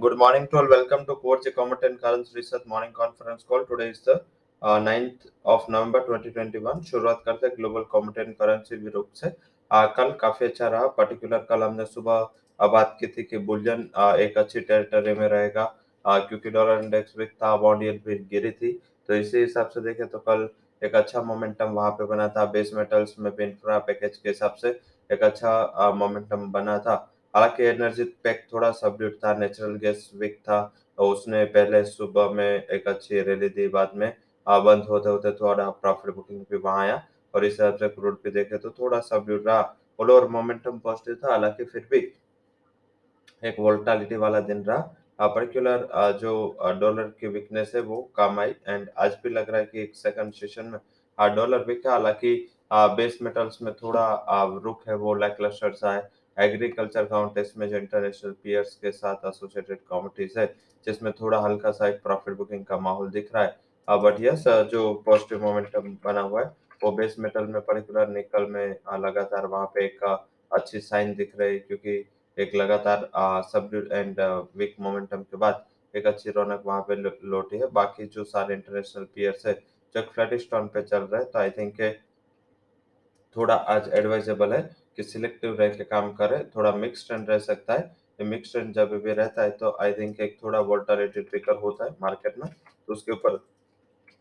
Good morning to all. Welcome to Coach Comment and Currents Research Morning Conference Call. Today is the uh, 9th of नवंबर 2021 शुरुआत करते हैं global comedy and currency रूप से। आ, कल काफ़ी अच्छा रहा। पर्टिकुलर कल हमने सुबह बात की थी कि बुलियन एक अच्छी टेरिटरी में रहेगा। क्योंकि डॉलर इंडेक्स वीक था बॉन्ड यील्ड भी गिरी थी। तो इसी हिसाब से देखें तो कल एक अच्छा मोमेंटम वहाँ पे बना था। बेस मेटल्स में भी इंफ्रा पैकेज के हिसाब से एक अच्छा मोमेंटम बना था। हालाँकि एनर्जी पैक थोड़ा सबड्यूट था, नेचुरल गैस वीक था और उसने पहले सुबह में एक अच्छी रैली दी, बाद में बंद होते होते थोड़ा प्रॉफिट बुकिंग भी वहाँ आया, और इस हिसाब से क्रूड भी देखे तो थोड़ा सबड्यूट रहा ओवर मोमेंटम पॉजिटिव था, हालाँकि फिर भी एक वोल्टालिटी वाला दिन रहा। पर्टिकुलर जो डॉलर की वीकनेस है वो काम आई एंड आज भी लग रहा है कि एक सेकंड सेशन में डॉलर वीक है, हालाँकि बेस मेटल्स में थोड़ा रुख है, वो लैकलस्टर सा है एग्रीकल्चर काउंटेस में जो इंटरनेशनल पीयर्स के साथ एसोसिएटेड कॉमिटीज है, जिसमें थोड़ा हल्का सा एक प्रॉफिट बुकिंग का माहौल दिख रहा है। बट यस जो पॉजिटिव मोमेंटम बना हुआ है, वो बेस मेटल में पर्टिकुलर निकल में लगातार वहाँ पे एक अच्छी साइन दिख रही है, क्योंकि एक लगातार सबड्यूड एंड वीक मोमेंटम के बाद एक अच्छी रौनक वहाँ पे लौटी है। बाकी जो सारे इंटरनेशनल पीयर्स है, जो फ्लैटिश टोन पे चल रहे हैं तो आई थिंक थोड़ा आज एडवाइजेबल है। कि सिलेक्टिव रह के काम करे, थोड़ा मिक्स ट्रेंड रह सकता है। ये मिक्स ट्रेंड जब भी रहता है तो आई थिंक एक थोड़ा वोल्टालिटी ट्रिकर होता है मार्केट में तो उसके ऊपर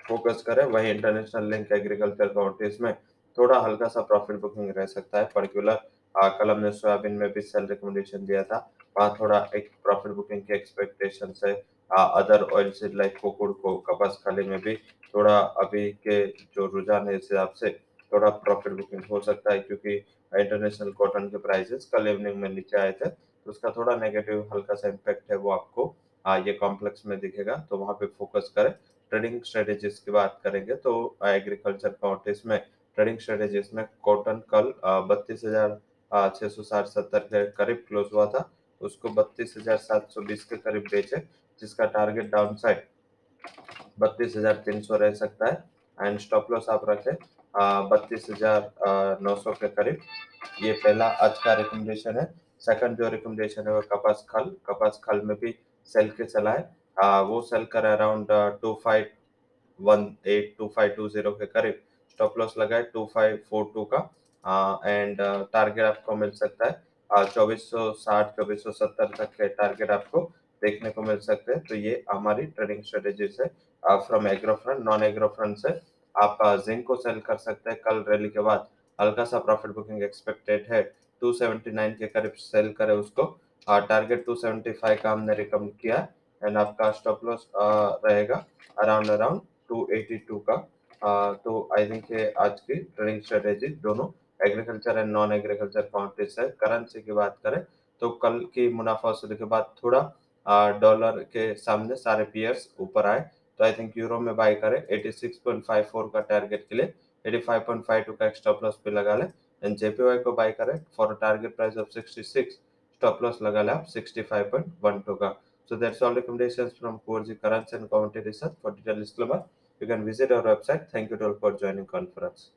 फोकस करें। वही इंटरनेशनल लिंक एग्रीकल्चर काउंट्रीज में थोड़ा हल्का सा प्रॉफिट बुकिंग रह सकता है। पर्टिकुलर कल हमने सोयाबीन में भी सेल रिकमेंडेशन दिया था। वहाँ थोड़ा एक प्रॉफिट बुकिंग की एक्सपेक्टेशन है अदर ऑयल सीड लाइक कोकुड़ को कपास खाली में भी थोड़ा अभी के जो रुझान है इस हिसाब से थोड़ा प्रॉफिट बुकिंग हो सकता है क्योंकि इंटरनेशनल कॉटन के प्राइसेस कल इवनिंग में नीचे आए थे तो उसका थोड़ा नेगेटिव हल्का सा इम्पैक्ट है वो आपको आ, ये कॉम्प्लेक्स में दिखेगा तो वहाँ पे फोकस करें। ट्रेडिंग स्ट्रेटेजीज की बात करेंगे तो एग्रीकल्चर काउंटीज में ट्रेडिंग स्ट्रेटेजीज में कॉटन कल बत्तीस हज़ार छह सौ साठ सत्तर के करीब क्लोज हुआ था उसको बत्तीस हज़ार सात सौ बीस के करीब बेचे जिसका टारगेट डाउन साइड बत्तीस हज़ार तीन सौ रह सकता है। एंड स्टॉप लॉस आप रखें बत्तीस हज़ार नौ सौ के करीब। ये पहला आज का रिकमेंडेशन है। सेकंड जो रिकमेंडेशन है वो कपास खल। कपास खल में भी सेल के चला है। वो सेल कर around two five one eight two five two zero के करीब। स्टॉप लॉस लगा है टू फाइव फोर टू का। एंड टारगेट आपको मिल सकता है। चौबीस सौ साठ, चौबीस सौ सत्तर तक के टारगेट आपको देखने को मिल सकते हैं। तो ये हमारी ट्रेडिंग स्ट्रेटेजी है। From agro front non agro front से आप जिंक को सेल कर सकते हैं कल रैली के बाद। हल्का सा प्रॉफिट बुकिंग एक्सपेक्टेड है। 279 के करीब सेल करे उसको। टारगेट 275 का हमने रिकमेंड किया एंड आपका स्टॉप लॉस रहेगा अराउंड अराउंड 282 का। आ, तो आई थिंक ये आज की ट्रेडिंग स्ट्रेटेजी दोनों agriculture and non agriculture countries है करेंसी की बात करें तो कल की मुनाफा वसूली के बाद थोड़ा डॉलर के सामने सारे पियर्स ऊपर आए। तो आई थिंक यूरो में बाय करें 86.54 का टारगेट के लिए 85.52 का स्टॉप लॉस पे लगा लें एंड जेपीवाई को बाय करें for target price of 66 stop loss लगा लें आप 65.12 का so that's all recommendations from Corgi currency and commentary research for detailed disclaimer you can visit our website thank you all for joining conference